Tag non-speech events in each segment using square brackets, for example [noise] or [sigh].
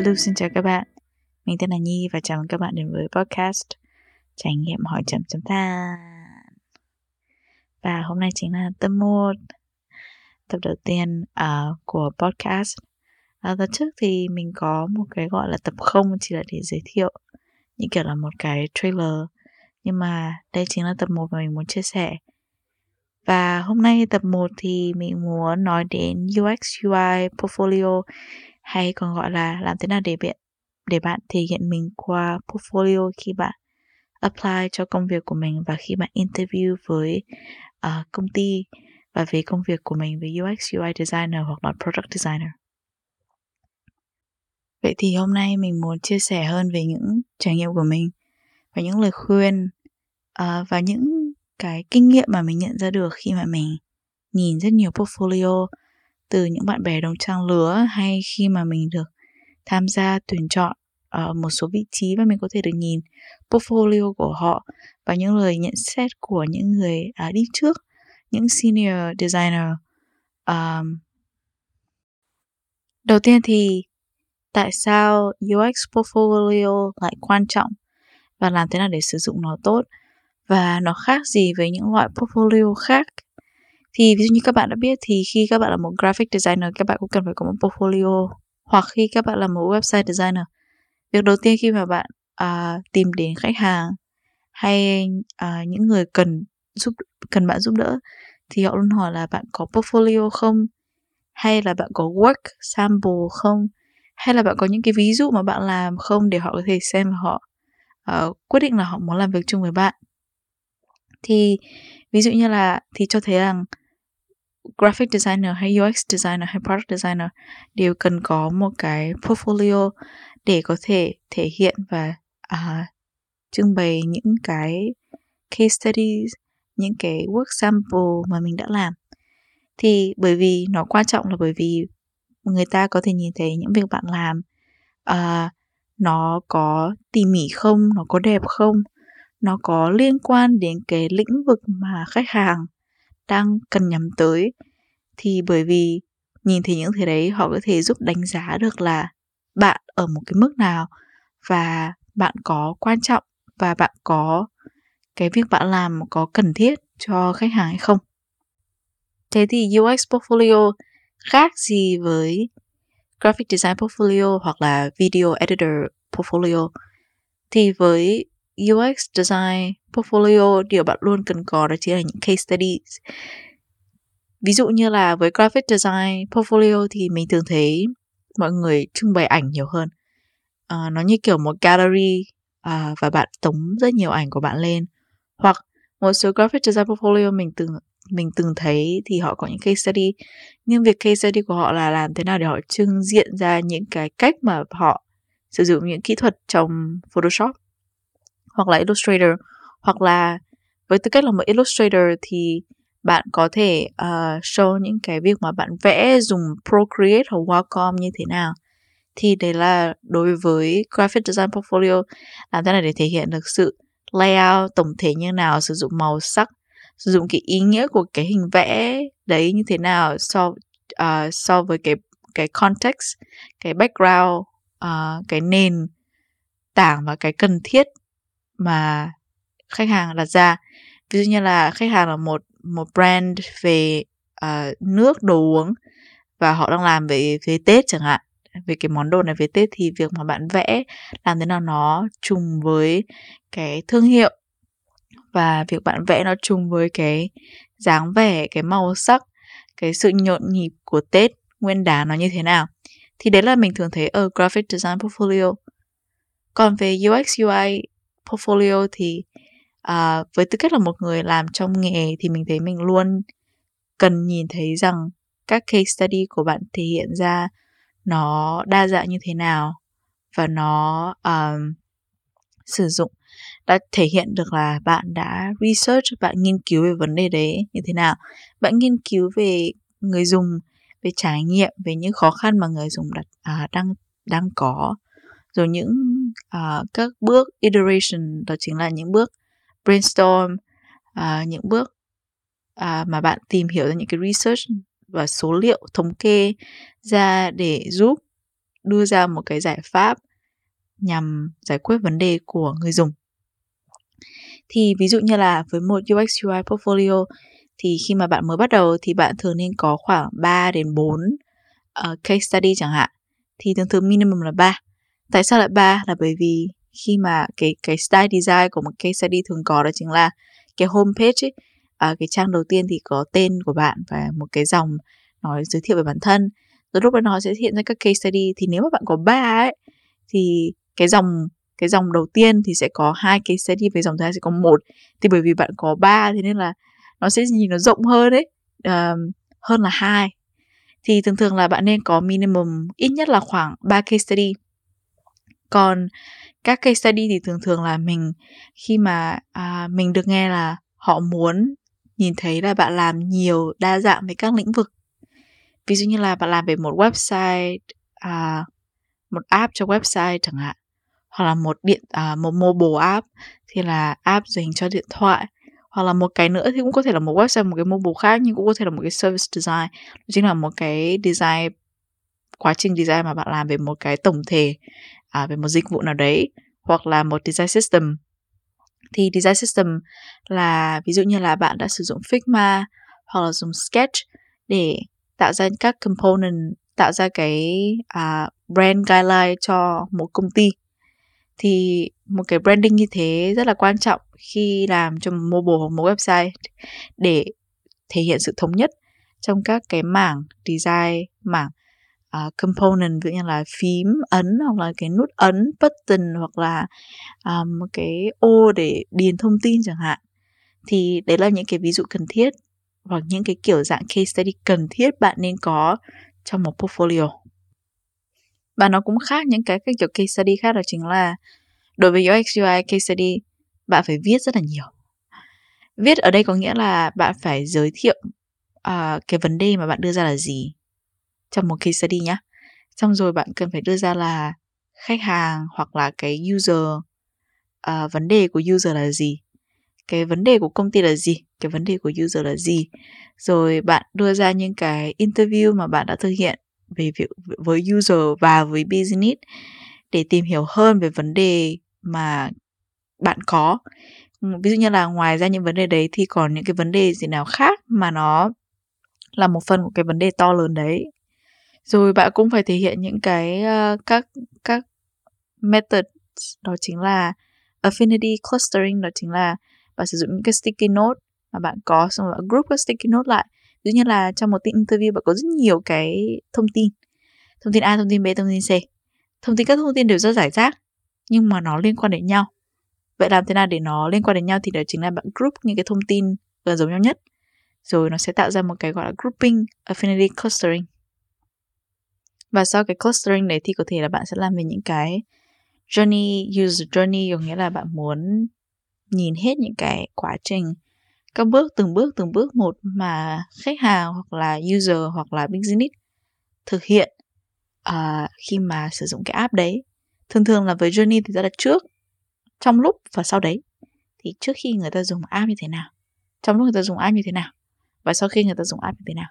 Hello, xin chào các bạn. Mình tên là Nhi và chào mừng các bạn đến với podcast Trải nghiệm hỏi chấm chấm than. Và hôm nay chính là tập 1, tập đầu tiên uh, của podcast. Uh, tập trước thì mình có một cái gọi là tập không chỉ là để giới thiệu như kiểu là một cái trailer. Nhưng mà đây chính là tập 1 mà mình muốn chia sẻ. Và hôm nay tập 1 thì mình muốn nói đến UX UI portfolio hay còn gọi là làm thế nào để bạn để bạn thể hiện mình qua portfolio khi bạn apply cho công việc của mình và khi bạn interview với uh, công ty và về công việc của mình với UX UI designer hoặc là product designer. Vậy thì hôm nay mình muốn chia sẻ hơn về những trải nghiệm của mình và những lời khuyên uh, và những cái kinh nghiệm mà mình nhận ra được khi mà mình nhìn rất nhiều portfolio từ những bạn bè đồng trang lứa hay khi mà mình được tham gia tuyển chọn ở một số vị trí và mình có thể được nhìn portfolio của họ và những lời nhận xét của những người à, đi trước những senior designer um, đầu tiên thì tại sao UX portfolio lại quan trọng và làm thế nào để sử dụng nó tốt? Và nó khác gì với những loại portfolio khác? Thì ví dụ như các bạn đã biết thì khi các bạn là một graphic designer các bạn cũng cần phải có một portfolio. Hoặc khi các bạn là một website designer việc đầu tiên khi mà bạn à, tìm đến khách hàng hay à, những người cần giúp cần bạn giúp đỡ thì họ luôn hỏi là bạn có portfolio không? Hay là bạn có work sample không? Hay là bạn có những cái ví dụ mà bạn làm không để họ có thể xem và họ uh, quyết định là họ muốn làm việc chung với bạn? Thì ví dụ như là thì cho thấy rằng graphic designer hay UX designer hay product designer đều cần có một cái portfolio để có thể thể hiện và uh, trưng bày những cái case studies, những cái work sample mà mình đã làm. Thì bởi vì nó quan trọng là bởi vì người ta có thể nhìn thấy những việc bạn làm uh, nó có tỉ mỉ không, nó có đẹp không, nó có liên quan đến cái lĩnh vực mà khách hàng đang cần nhắm tới thì bởi vì nhìn thấy những thứ đấy, họ có thể giúp đánh giá được là bạn ở một cái mức nào và bạn có quan trọng và bạn có cái việc bạn làm có cần thiết cho khách hàng hay không. Thế thì UX portfolio khác gì với graphic design portfolio hoặc là video editor portfolio? Thì với UX design portfolio điều bạn luôn cần có đó chính là những case studies. Ví dụ như là với graphic design portfolio thì mình thường thấy mọi người trưng bày ảnh nhiều hơn. À, nó như kiểu một gallery à, và bạn tống rất nhiều ảnh của bạn lên. Hoặc một số graphic design portfolio mình từng mình từng thấy thì họ có những case study. Nhưng việc case study của họ là làm thế nào để họ trưng diện ra những cái cách mà họ sử dụng những kỹ thuật trong Photoshop? Hoặc là Illustrator. Hoặc là với tư cách là một Illustrator thì bạn có thể uh, show những cái việc mà bạn vẽ dùng Procreate hoặc Wacom như thế nào. Thì đấy là đối với graphic design portfolio làm thế này để thể hiện được sự layout tổng thể như nào sử dụng màu sắc sử dụng cái ý nghĩa của cái hình vẽ đấy như thế nào so uh, so với cái cái context cái background uh, cái nền tảng và cái cần thiết mà khách hàng đặt ra. Ví dụ như là khách hàng là một một brand về uh, nước đồ uống và họ đang làm về về Tết chẳng hạn về cái món đồ này về Tết thì việc mà bạn vẽ làm thế nào nó trùng với cái thương hiệu và việc bạn vẽ nó trùng với cái dáng vẻ cái màu sắc cái sự nhộn nhịp của Tết nguyên đán nó như thế nào. Thì đấy là mình thường thấy ở graphic design portfolio. Còn về UX UI portfolio thì à, với tư cách là một người làm trong nghề thì mình thấy mình luôn cần nhìn thấy rằng các case study của bạn thể hiện ra nó đa dạng như thế nào và nó um, sử dụng đã thể hiện được là bạn đã research bạn nghiên cứu về vấn đề đấy như thế nào. Bạn nghiên cứu về người dùng về trải nghiệm về những khó khăn mà người dùng đặt à, đang đang có rồi những uh, các bước iteration đó chính là những bước brainstorm uh, những bước uh, mà bạn tìm hiểu ra những cái research và số liệu thống kê ra để giúp đưa ra một cái giải pháp nhằm giải quyết vấn đề của người dùng. Thì ví dụ như là với một UX UI portfolio thì khi mà bạn mới bắt đầu thì bạn thường nên có khoảng 3 đến 4 uh, case study chẳng hạn thì thường thường minimum là 3 tại sao lại ba? Là bởi vì khi mà cái cái style design của một case study thường có đó chính là cái homepage ấy, à, cái trang đầu tiên thì có tên của bạn và một cái dòng nói giới thiệu về bản thân. Rồi lúc đó nó sẽ hiện ra các case study. Thì nếu mà bạn có ba ấy thì cái dòng cái dòng đầu tiên thì sẽ có hai case study với dòng thứ hai sẽ có một. Thì bởi vì bạn có ba thế nên là nó sẽ nhìn nó rộng hơn đấy uh, ờ, hơn là hai. Thì thường thường là bạn nên có minimum ít nhất là khoảng 3 case study còn các case study thì thường thường là mình khi mà à, mình được nghe là họ muốn nhìn thấy là bạn làm nhiều đa dạng về các lĩnh vực. Ví dụ như là bạn làm về một website à, một app cho website chẳng hạn hoặc là một điện à, một mobile app thì là app dành cho điện thoại hoặc là một cái nữa thì cũng có thể là một website một cái mobile khác nhưng cũng có thể là một cái service design. Chính là một cái design quá trình design mà bạn làm về một cái tổng thể à, về một dịch vụ nào đấy hoặc là một design system. Thì design system là ví dụ như là bạn đã sử dụng Figma hoặc là dùng Sketch để tạo ra các component tạo ra cái à, brand guideline cho một công ty. Thì một cái branding như thế rất là quan trọng khi làm cho một mobile hoặc một website để thể hiện sự thống nhất trong các cái mảng design mảng uh, component ví dụ như là phím ấn hoặc là cái nút ấn button hoặc là um, một cái ô để điền thông tin chẳng hạn. Thì đấy là những cái ví dụ cần thiết hoặc những cái kiểu dạng case study cần thiết bạn nên có trong một portfolio. Và nó cũng khác những cái, cái kiểu case study khác đó chính là đối với UX UI case study bạn phải viết rất là nhiều. Viết ở đây có nghĩa là bạn phải giới thiệu uh, cái vấn đề mà bạn đưa ra là gì trong một case study nhé xong rồi bạn cần phải đưa ra là khách hàng hoặc là cái user uh, vấn đề của user là gì? Cái vấn đề của công ty là gì? Cái vấn đề của user là gì? Rồi bạn đưa ra những cái interview mà bạn đã thực hiện về việc với user và với business để tìm hiểu hơn về vấn đề mà bạn có. Ví dụ như là ngoài ra những vấn đề đấy thì còn những cái vấn đề gì nào khác mà nó là một phần của cái vấn đề to lớn đấy? Rồi bạn cũng phải thể hiện những cái uh, các các method đó chính là affinity clustering đó chính là bạn sử dụng những cái sticky note mà bạn có xong rồi group các sticky note lại. Ví nhiên như là trong một tin interview bạn có rất nhiều cái thông tin. Thông tin A thông tin B thông tin C. Thông tin các thông tin đều rất giải rác nhưng mà nó liên quan đến nhau. Vậy làm thế nào để nó liên quan đến nhau thì đó chính là bạn group những cái thông tin gần giống nhau nhất. Rồi nó sẽ tạo ra một cái gọi là grouping affinity clustering và sau cái clustering đấy thì có thể là bạn sẽ làm về những cái journey user journey có nghĩa là bạn muốn nhìn hết những cái quá trình. Các bước từng bước từng bước một mà khách hàng hoặc là user hoặc là business thực hiện uh, khi mà sử dụng cái app đấy. Thường thường là với journey thì ra là trước trong lúc và sau đấy. Thì trước khi người ta dùng app như thế nào? Trong lúc người ta dùng app như thế nào? Và sau khi người ta dùng app như thế nào?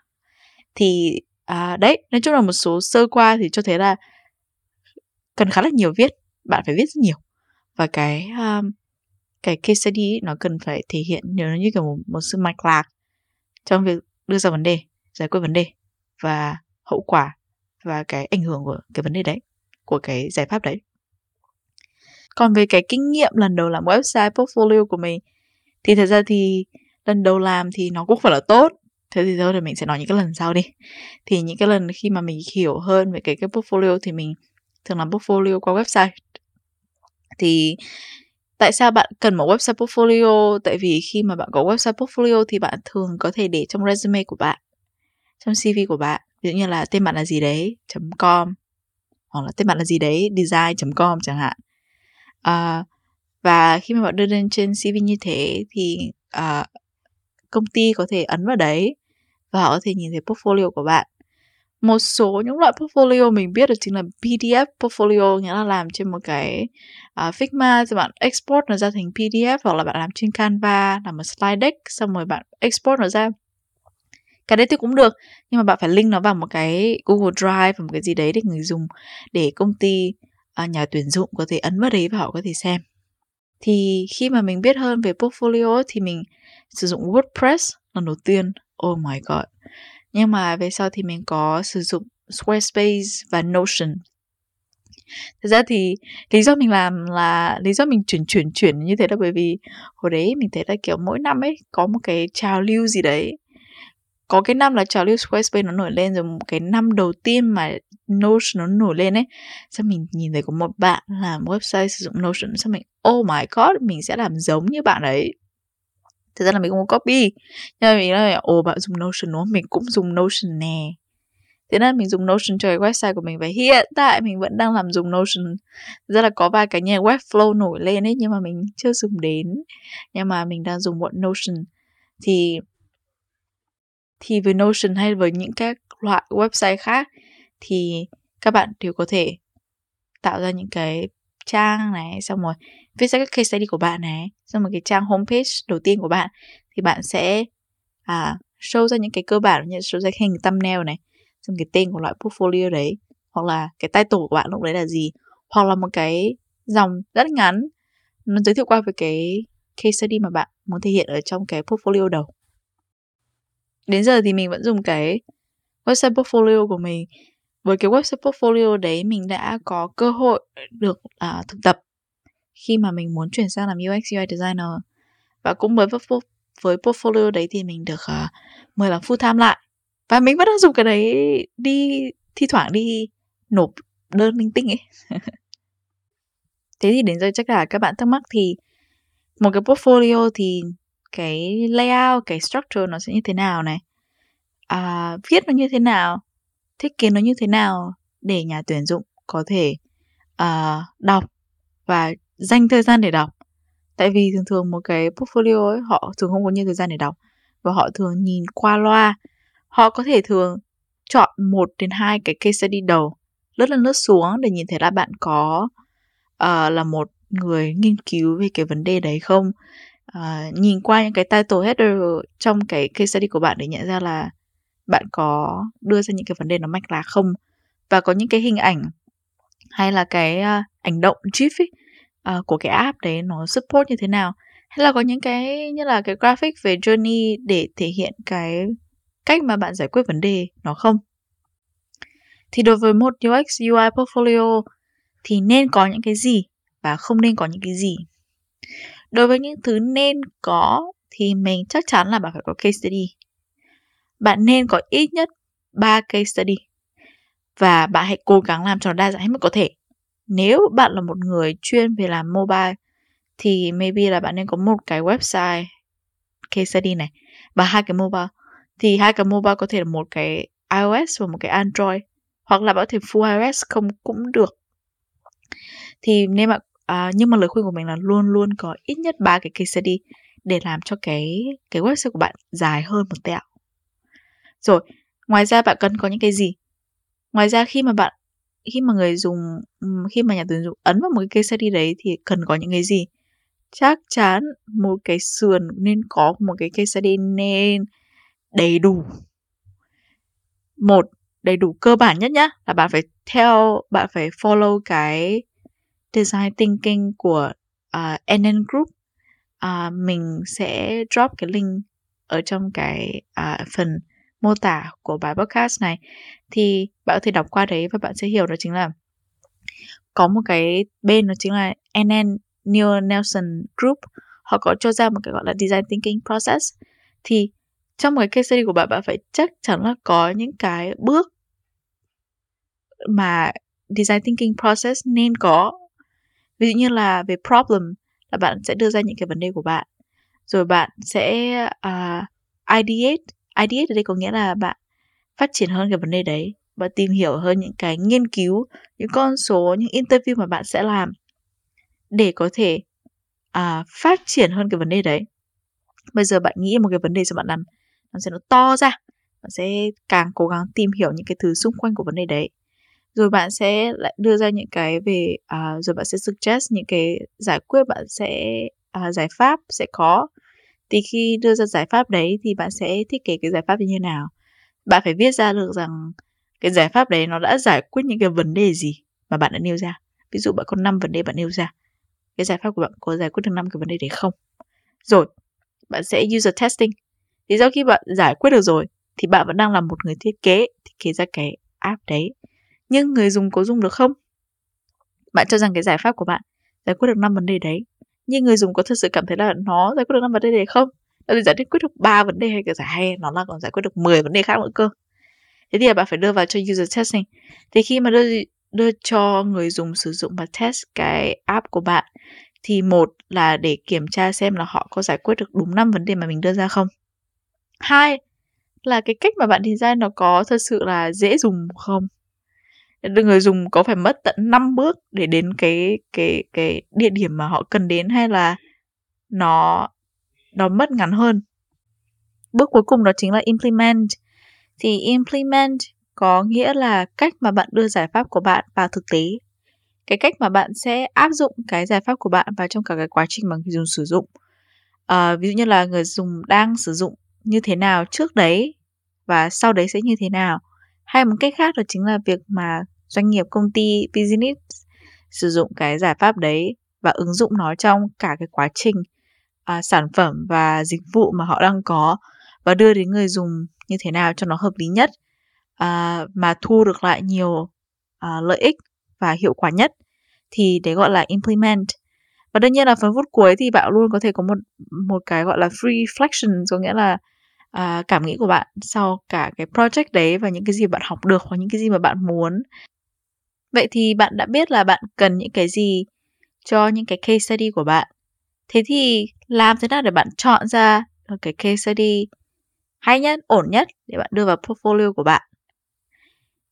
Thì à, đấy nói chung là một số sơ qua thì cho thấy là cần khá là nhiều viết bạn phải viết rất nhiều. Và cái um, cái case study nó cần phải thể hiện nó như kiểu một, một sự mạch lạc trong việc đưa ra vấn đề giải quyết vấn đề và hậu quả và cái ảnh hưởng của cái vấn đề đấy của cái giải pháp đấy. Còn về cái kinh nghiệm lần đầu làm website portfolio của mình thì thật ra thì lần đầu làm thì nó cũng phải là tốt thế thì thôi thì mình sẽ nói những cái lần sau đi. Thì những cái lần khi mà mình hiểu hơn về cái cái portfolio thì mình thường làm portfolio qua website. Thì tại sao bạn cần một website portfolio? Tại vì khi mà bạn có website portfolio thì bạn thường có thể để trong resume của bạn trong cv của bạn. Ví dụ như là tên bạn là gì đấy com hoặc là tên bạn là gì đấy design com chẳng hạn. Uh, và khi mà bạn đưa lên trên cv như thế thì uh, công ty có thể ấn vào đấy và họ có thể nhìn thấy portfolio của bạn. Một số những loại portfolio mình biết được chính là PDF portfolio nghĩa là làm trên một cái uh, Figma thì bạn export nó ra thành PDF hoặc là bạn làm trên Canva làm một slide deck xong rồi bạn export nó ra. Cái đấy thì cũng được nhưng mà bạn phải link nó vào một cái Google Drive và một cái gì đấy để người dùng để công ty uh, nhà tuyển dụng có thể ấn vào đấy và họ có thể xem. Thì khi mà mình biết hơn về portfolio thì mình sử dụng WordPress lần đầu tiên. Oh my god. Nhưng mà về sau thì mình có sử dụng Squarespace và Notion. Thật ra thì lý do mình làm là lý do mình chuyển chuyển chuyển như thế là bởi vì hồi đấy mình thấy là kiểu mỗi năm ấy có một cái trào lưu gì đấy. Có cái năm là trào lưu Squarespace nó nổi lên rồi một cái năm đầu tiên mà Notion nó nổi lên ấy. Xong mình nhìn thấy có một bạn làm website sử dụng Notion, xong mình oh my god, mình sẽ làm giống như bạn ấy thật ra là mình không có copy. Nhưng mà mình nói là, ồ, bạn dùng Notion đúng không? Mình cũng dùng Notion nè. Thế nên mình dùng Notion cho cái website của mình. Và hiện tại mình vẫn đang làm dùng Notion. Rất là có vài cái nhà webflow nổi lên ấy, nhưng mà mình chưa dùng đến. Nhưng mà mình đang dùng bọn Notion. Thì thì với Notion hay với những các loại website khác, thì các bạn đều có thể tạo ra những cái trang này, xong rồi viết ra các case study của bạn này xong rồi cái trang homepage đầu tiên của bạn thì bạn sẽ à, show ra những cái cơ bản như show ra hình thumbnail này xong cái tên của loại portfolio đấy hoặc là cái title của bạn lúc đấy là gì hoặc là một cái dòng rất ngắn nó giới thiệu qua về cái case study mà bạn muốn thể hiện ở trong cái portfolio đầu. Đến giờ thì mình vẫn dùng cái website portfolio của mình. Với cái website portfolio đấy mình đã có cơ hội được à, thực tập khi mà mình muốn chuyển sang làm UX UI designer. Và cũng mới với, với portfolio đấy thì mình được ờ, uh, mời làm full time lại. Và mình vẫn đang dùng cái đấy đi thi thoảng đi nộp đơn linh tinh ấy. [laughs] Thế thì đến giờ chắc là các bạn thắc mắc thì một cái portfolio thì cái layout cái structure nó sẽ như thế nào này? À, viết nó như thế nào? Thiết kế nó như thế nào? Để nhà tuyển dụng có thể uh, đọc và dành thời gian để đọc. Tại vì thường thường một cái portfolio ấy họ thường không có nhiều thời gian để đọc và họ thường nhìn qua loa. Họ có thể thường chọn một đến hai cái case study đầu lướt lên lướt xuống để nhìn thấy là bạn có uh, là một người nghiên cứu về cái vấn đề đấy không. Uh, nhìn qua những cái title header trong cái case study của bạn để nhận ra là bạn có đưa ra những cái vấn đề nó mạch lạc không. Và có những cái hình ảnh hay là cái uh, ảnh động GIF ấy, uh, của cái app đấy nó support như thế nào? Hay là có những cái như là cái graphic về journey để thể hiện cái cách mà bạn giải quyết vấn đề nó không? Thì đối với một UX UI portfolio thì nên có những cái gì và không nên có những cái gì? Đối với những thứ nên có thì mình chắc chắn là bạn phải có case study. Bạn nên có ít nhất 3 case study và bạn hãy cố gắng làm cho nó đa dạng hết mức có thể nếu bạn là một người chuyên về làm mobile thì maybe là bạn nên có một cái website case study này và hai cái mobile. Thì hai cái mobile có thể là một cái iOS và một cái Android hoặc là bạn có thể full iOS không cũng được. Thì nên bạn à, nhưng mà lời khuyên của mình là luôn luôn có ít nhất ba cái case study để làm cho cái cái website của bạn dài hơn một tẹo. Rồi ngoài ra bạn cần có những cái gì? Ngoài ra khi mà bạn khi mà người dùng khi mà nhà tuyển dụng ấn vào một cái case study đấy thì cần có những cái gì? Chắc chắn một cái sườn nên có một cái case study nên đầy đủ. Một đầy đủ cơ bản nhất nhá là bạn phải theo bạn phải follow cái design thinking của à, uh, NN Group. Uh, mình sẽ drop cái link ở trong cái uh, phần mô tả của bài podcast này thì bạn có thể đọc qua đấy và bạn sẽ hiểu đó chính là có một cái bên đó chính là NN Neil Nelson Group. Họ có cho ra một cái gọi là design thinking process. Thì trong cái case study của bạn bạn phải chắc chắn là có những cái bước mà design thinking process nên có. Ví dụ như là về problem là bạn sẽ đưa ra những cái vấn đề của bạn. Rồi bạn sẽ uh, ideate ideate ở đây có nghĩa là bạn phát triển hơn cái vấn đề đấy và tìm hiểu hơn những cái nghiên cứu những con số những interview mà bạn sẽ làm để có thể à, phát triển hơn cái vấn đề đấy. Bây giờ bạn nghĩ một cái vấn đề cho bạn làm nó sẽ nó to ra bạn sẽ càng cố gắng tìm hiểu những cái thứ xung quanh của vấn đề đấy. Rồi bạn sẽ lại đưa ra những cái về à, rồi bạn sẽ suggest những cái giải quyết bạn sẽ à, giải pháp sẽ có thì khi đưa ra giải pháp đấy thì bạn sẽ thiết kế cái giải pháp như thế nào? Bạn phải viết ra được rằng cái giải pháp đấy nó đã giải quyết những cái vấn đề gì mà bạn đã nêu ra. Ví dụ bạn có 5 vấn đề bạn nêu ra. Cái giải pháp của bạn có giải quyết được năm cái vấn đề đấy không? Rồi, bạn sẽ user testing. Thì sau khi bạn giải quyết được rồi, thì bạn vẫn đang là một người thiết kế thiết kế ra cái app đấy. Nhưng người dùng có dùng được không? Bạn cho rằng cái giải pháp của bạn giải quyết được năm vấn đề đấy nhưng người dùng có thực sự cảm thấy là nó giải quyết được năm vấn đề này không? Nó giải quyết được ba vấn đề hay cả giải hay, nó là còn giải quyết được 10 vấn đề khác nữa cơ. Thế thì là bạn phải đưa vào cho user testing. Thì khi mà đưa đưa cho người dùng sử dụng và test cái app của bạn, thì một là để kiểm tra xem là họ có giải quyết được đúng năm vấn đề mà mình đưa ra không. Hai là cái cách mà bạn design nó có thật sự là dễ dùng không? Người dùng có phải mất tận 5 bước để đến cái cái cái địa điểm mà họ cần đến hay là nó nó mất ngắn hơn? Bước cuối cùng đó chính là implement. Thì implement có nghĩa là cách mà bạn đưa giải pháp của bạn vào thực tế. Cái cách mà bạn sẽ áp dụng cái giải pháp của bạn vào trong cả cái quá trình mà người dùng sử dụng. À, ví dụ như là người dùng đang sử dụng như thế nào trước đấy và sau đấy sẽ như thế nào hay một cách khác đó chính là việc mà doanh nghiệp công ty business sử dụng cái giải pháp đấy và ứng dụng nó trong cả cái quá trình à, sản phẩm và dịch vụ mà họ đang có và đưa đến người dùng như thế nào cho nó hợp lý nhất à, mà thu được lại nhiều à, lợi ích và hiệu quả nhất thì đấy gọi là implement. Và đương nhiên là phần phút cuối thì bạn luôn có thể có một một cái gọi là free reflection có nghĩa là à, cảm nghĩ của bạn sau cả cái project đấy và những cái gì bạn học được hoặc những cái gì mà bạn muốn? Vậy thì bạn đã biết là bạn cần những cái gì cho những cái case study của bạn. Thế thì làm thế nào để bạn chọn ra được cái case study hay nhất ổn nhất để bạn đưa vào portfolio của bạn?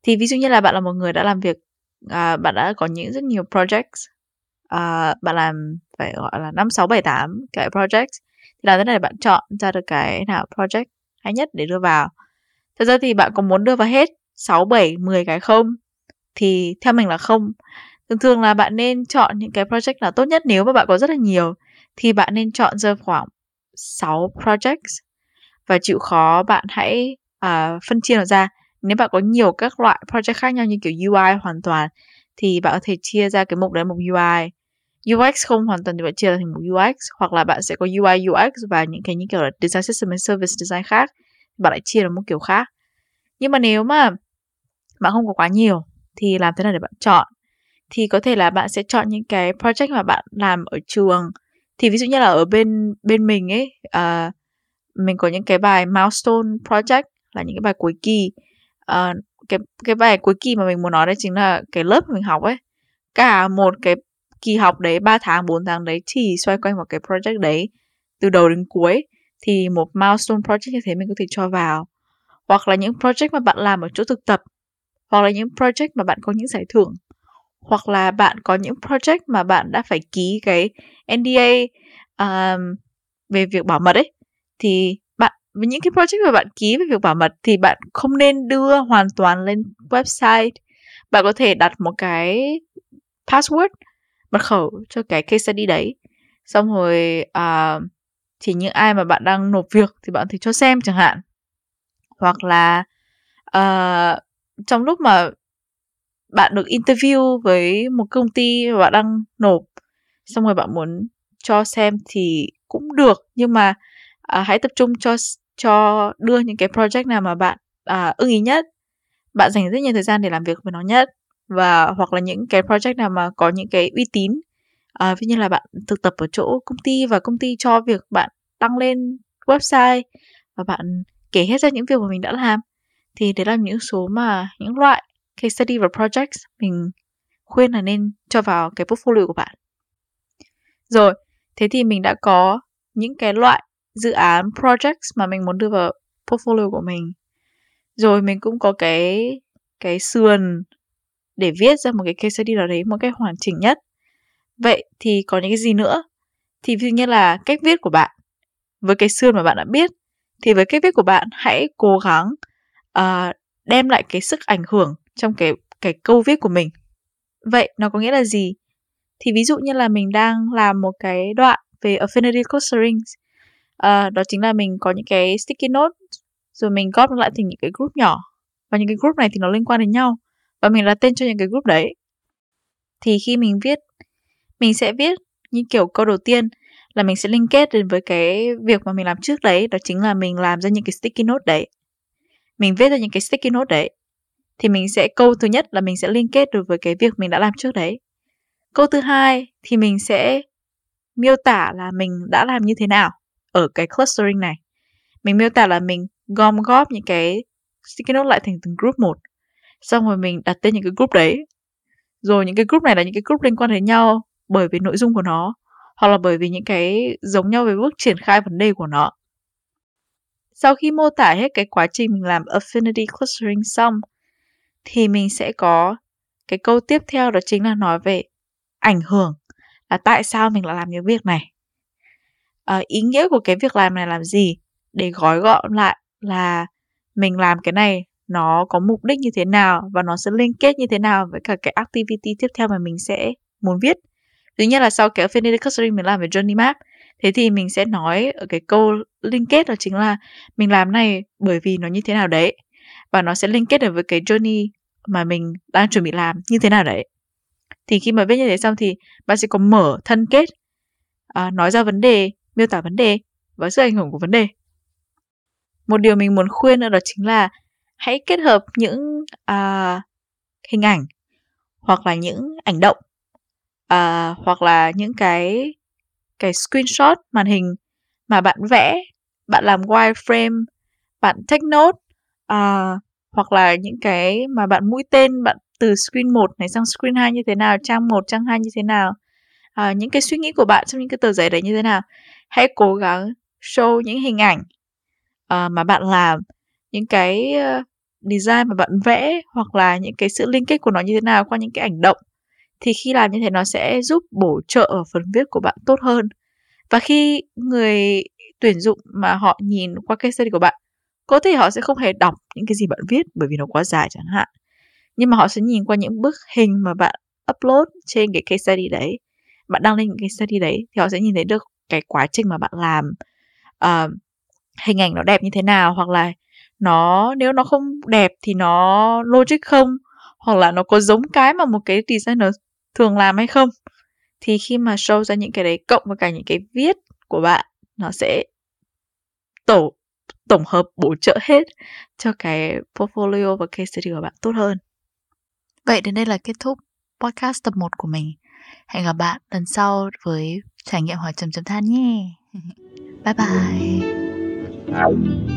Thì ví dụ như là bạn là một người đã làm việc à, bạn đã có những rất nhiều projects à, bạn làm phải gọi là năm sáu bảy tám cái project thì làm thế này bạn chọn ra được cái nào project? Hay nhất để đưa vào. Thật ra thì bạn có muốn đưa vào hết 6, 7, 10 cái không? Thì theo mình là không. Thường thường là bạn nên chọn những cái project nào tốt nhất nếu mà bạn có rất là nhiều thì bạn nên chọn ra khoảng 6 projects. Và chịu khó bạn hãy uh, phân chia nó ra. Nếu bạn có nhiều các loại project khác nhau như kiểu UI hoàn toàn thì bạn có thể chia ra cái mục đấy mục UI UX không hoàn toàn thì bạn chia thành một UX hoặc là bạn sẽ có UI UX và những cái như kiểu là design system and service design khác. Bạn lại chia là một kiểu khác. Nhưng mà nếu mà bạn không có quá nhiều thì làm thế nào để bạn chọn? Thì có thể là bạn sẽ chọn những cái project mà bạn làm ở trường. Thì ví dụ như là ở bên bên mình ấy uh, mình có những cái bài milestone project là những cái bài cuối kỳ. Uh, cái cái bài cuối kỳ mà mình muốn nói đây chính là cái lớp mình học ấy. Cả một cái kỳ học đấy 3 tháng 4 tháng đấy chỉ xoay quanh một cái project đấy. Từ đầu đến cuối thì một milestone project như thế mình có thể cho vào. Hoặc là những project mà bạn làm ở chỗ thực tập. Hoặc là những project mà bạn có những giải thưởng. Hoặc là bạn có những project mà bạn đã phải ký cái NDA um, về việc bảo mật ấy. Thì bạn với những cái project mà bạn ký về việc bảo mật thì bạn không nên đưa hoàn toàn lên website. Bạn có thể đặt một cái password mật khẩu cho cái case study đấy. Xong rồi uh, chỉ những ai mà bạn đang nộp việc thì bạn thì cho xem chẳng hạn. Hoặc là uh, trong lúc mà bạn được interview với một công ty và bạn đang nộp xong rồi bạn muốn cho xem thì cũng được. Nhưng mà à, hãy tập trung cho cho đưa những cái project nào mà bạn à, ưng ý nhất. Bạn dành rất nhiều thời gian để làm việc với nó nhất và hoặc là những cái project nào mà có những cái uy tín. À, ví như là bạn thực tập ở chỗ công ty và công ty cho việc bạn đăng lên website và bạn kể hết ra những việc mà mình đã làm. Thì đấy là những số mà những loại case study và projects mình khuyên là nên cho vào cái portfolio của bạn. Rồi thế thì mình đã có những cái loại dự án projects mà mình muốn đưa vào portfolio của mình. Rồi mình cũng có cái cái sườn để viết ra một cái case study nào đấy một cách hoàn chỉnh nhất. Vậy thì có những cái gì nữa? Thì ví dụ như là cách viết của bạn. Với cái xương mà bạn đã biết thì với cách viết của bạn hãy cố gắng uh, đem lại cái sức ảnh hưởng trong cái cái câu viết của mình. Vậy nó có nghĩa là gì? Thì ví dụ như là mình đang làm một cái đoạn về affinity clustering uh, ờ, đó chính là mình có những cái sticky note rồi mình góp lại thành những cái group nhỏ. Và những cái group này thì nó liên quan đến nhau và mình là tên cho những cái group đấy. Thì khi mình viết, mình sẽ viết như kiểu câu đầu tiên là mình sẽ liên kết đến với cái việc mà mình làm trước đấy, đó chính là mình làm ra những cái sticky note đấy. Mình viết ra những cái sticky note đấy, thì mình sẽ, câu thứ nhất là mình sẽ liên kết được với cái việc mình đã làm trước đấy. Câu thứ hai thì mình sẽ miêu tả là mình đã làm như thế nào ở cái clustering này. Mình miêu tả là mình gom góp những cái sticky note lại thành từng group một xong rồi mình đặt tên những cái group đấy. Rồi những cái group này là những cái group liên quan đến nhau bởi vì nội dung của nó hoặc là bởi vì những cái giống nhau về bước triển khai vấn đề của nó. Sau khi mô tả hết cái quá trình mình làm affinity clustering xong thì mình sẽ có cái câu tiếp theo đó chính là nói về ảnh hưởng là tại sao mình lại làm những việc này. À, ý nghĩa của cái việc làm này làm gì? Để gói gọn lại là mình làm cái này nó có mục đích như thế nào và nó sẽ liên kết như thế nào với cả cái activity tiếp theo mà mình sẽ muốn viết. Thứ nhất là sau cái affinity clustering mình làm về journey map thế thì mình sẽ nói ở cái câu liên kết đó chính là mình làm này bởi vì nó như thế nào đấy và nó sẽ liên kết được với cái journey mà mình đang chuẩn bị làm như thế nào đấy. Thì khi mà viết như thế xong thì bạn sẽ có mở thân kết à, nói ra vấn đề miêu tả vấn đề và sự ảnh hưởng của vấn đề. Một điều mình muốn khuyên nữa đó chính là hãy kết hợp những uh, hình ảnh hoặc là những ảnh động uh, hoặc là những cái cái screenshot màn hình mà bạn vẽ bạn làm wireframe bạn take note uh, hoặc là những cái mà bạn mũi tên bạn từ screen 1 này sang screen 2 như thế nào, trang 1, trang 2 như thế nào, à, những cái suy nghĩ của bạn trong những cái tờ giấy đấy như thế nào. Hãy cố gắng show những hình ảnh uh, mà bạn làm, những cái ờ, design mà bạn vẽ hoặc là những cái sự liên kết của nó như thế nào qua những cái ảnh động. Thì khi làm như thế nó sẽ giúp bổ trợ ở phần viết của bạn tốt hơn. Và khi người tuyển dụng mà họ nhìn qua case study của bạn, có thể họ sẽ không hề đọc những cái gì bạn viết bởi vì nó quá dài chẳng hạn nhưng mà họ sẽ nhìn qua những bức hình mà bạn upload trên cái case study đấy bạn đăng lên cái case study đấy thì họ sẽ nhìn thấy được cái quá trình mà bạn làm uh, hình ảnh nó đẹp như thế nào hoặc là nó nếu nó không đẹp thì nó logic không hoặc là nó có giống cái mà một cái designer thường làm hay không thì khi mà show ra những cái đấy cộng với cả những cái viết của bạn nó sẽ tổ tổng hợp bổ trợ hết cho cái portfolio và case study của bạn tốt hơn Vậy đến đây là kết thúc podcast tập 1 của mình. Hẹn gặp bạn lần sau với trải nghiệm hỏi chấm chấm than nhé. [laughs] bye bye.